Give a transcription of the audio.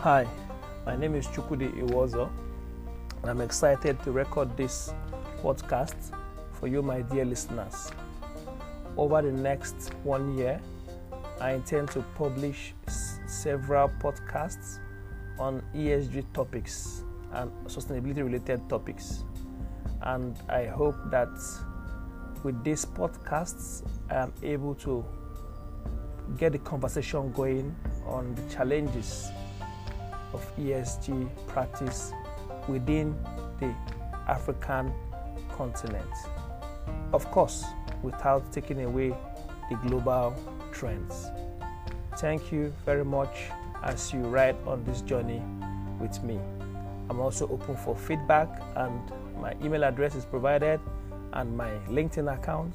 Hi, my name is Chukwudi Iwozo, and I'm excited to record this podcast for you, my dear listeners. Over the next one year, I intend to publish s- several podcasts on ESG topics and sustainability related topics. And I hope that with these podcasts, I am able to get the conversation going on the challenges of ESG practice within the African continent. Of course, without taking away the global trends. Thank you very much as you ride on this journey with me. I'm also open for feedback, and my email address is provided and my LinkedIn account.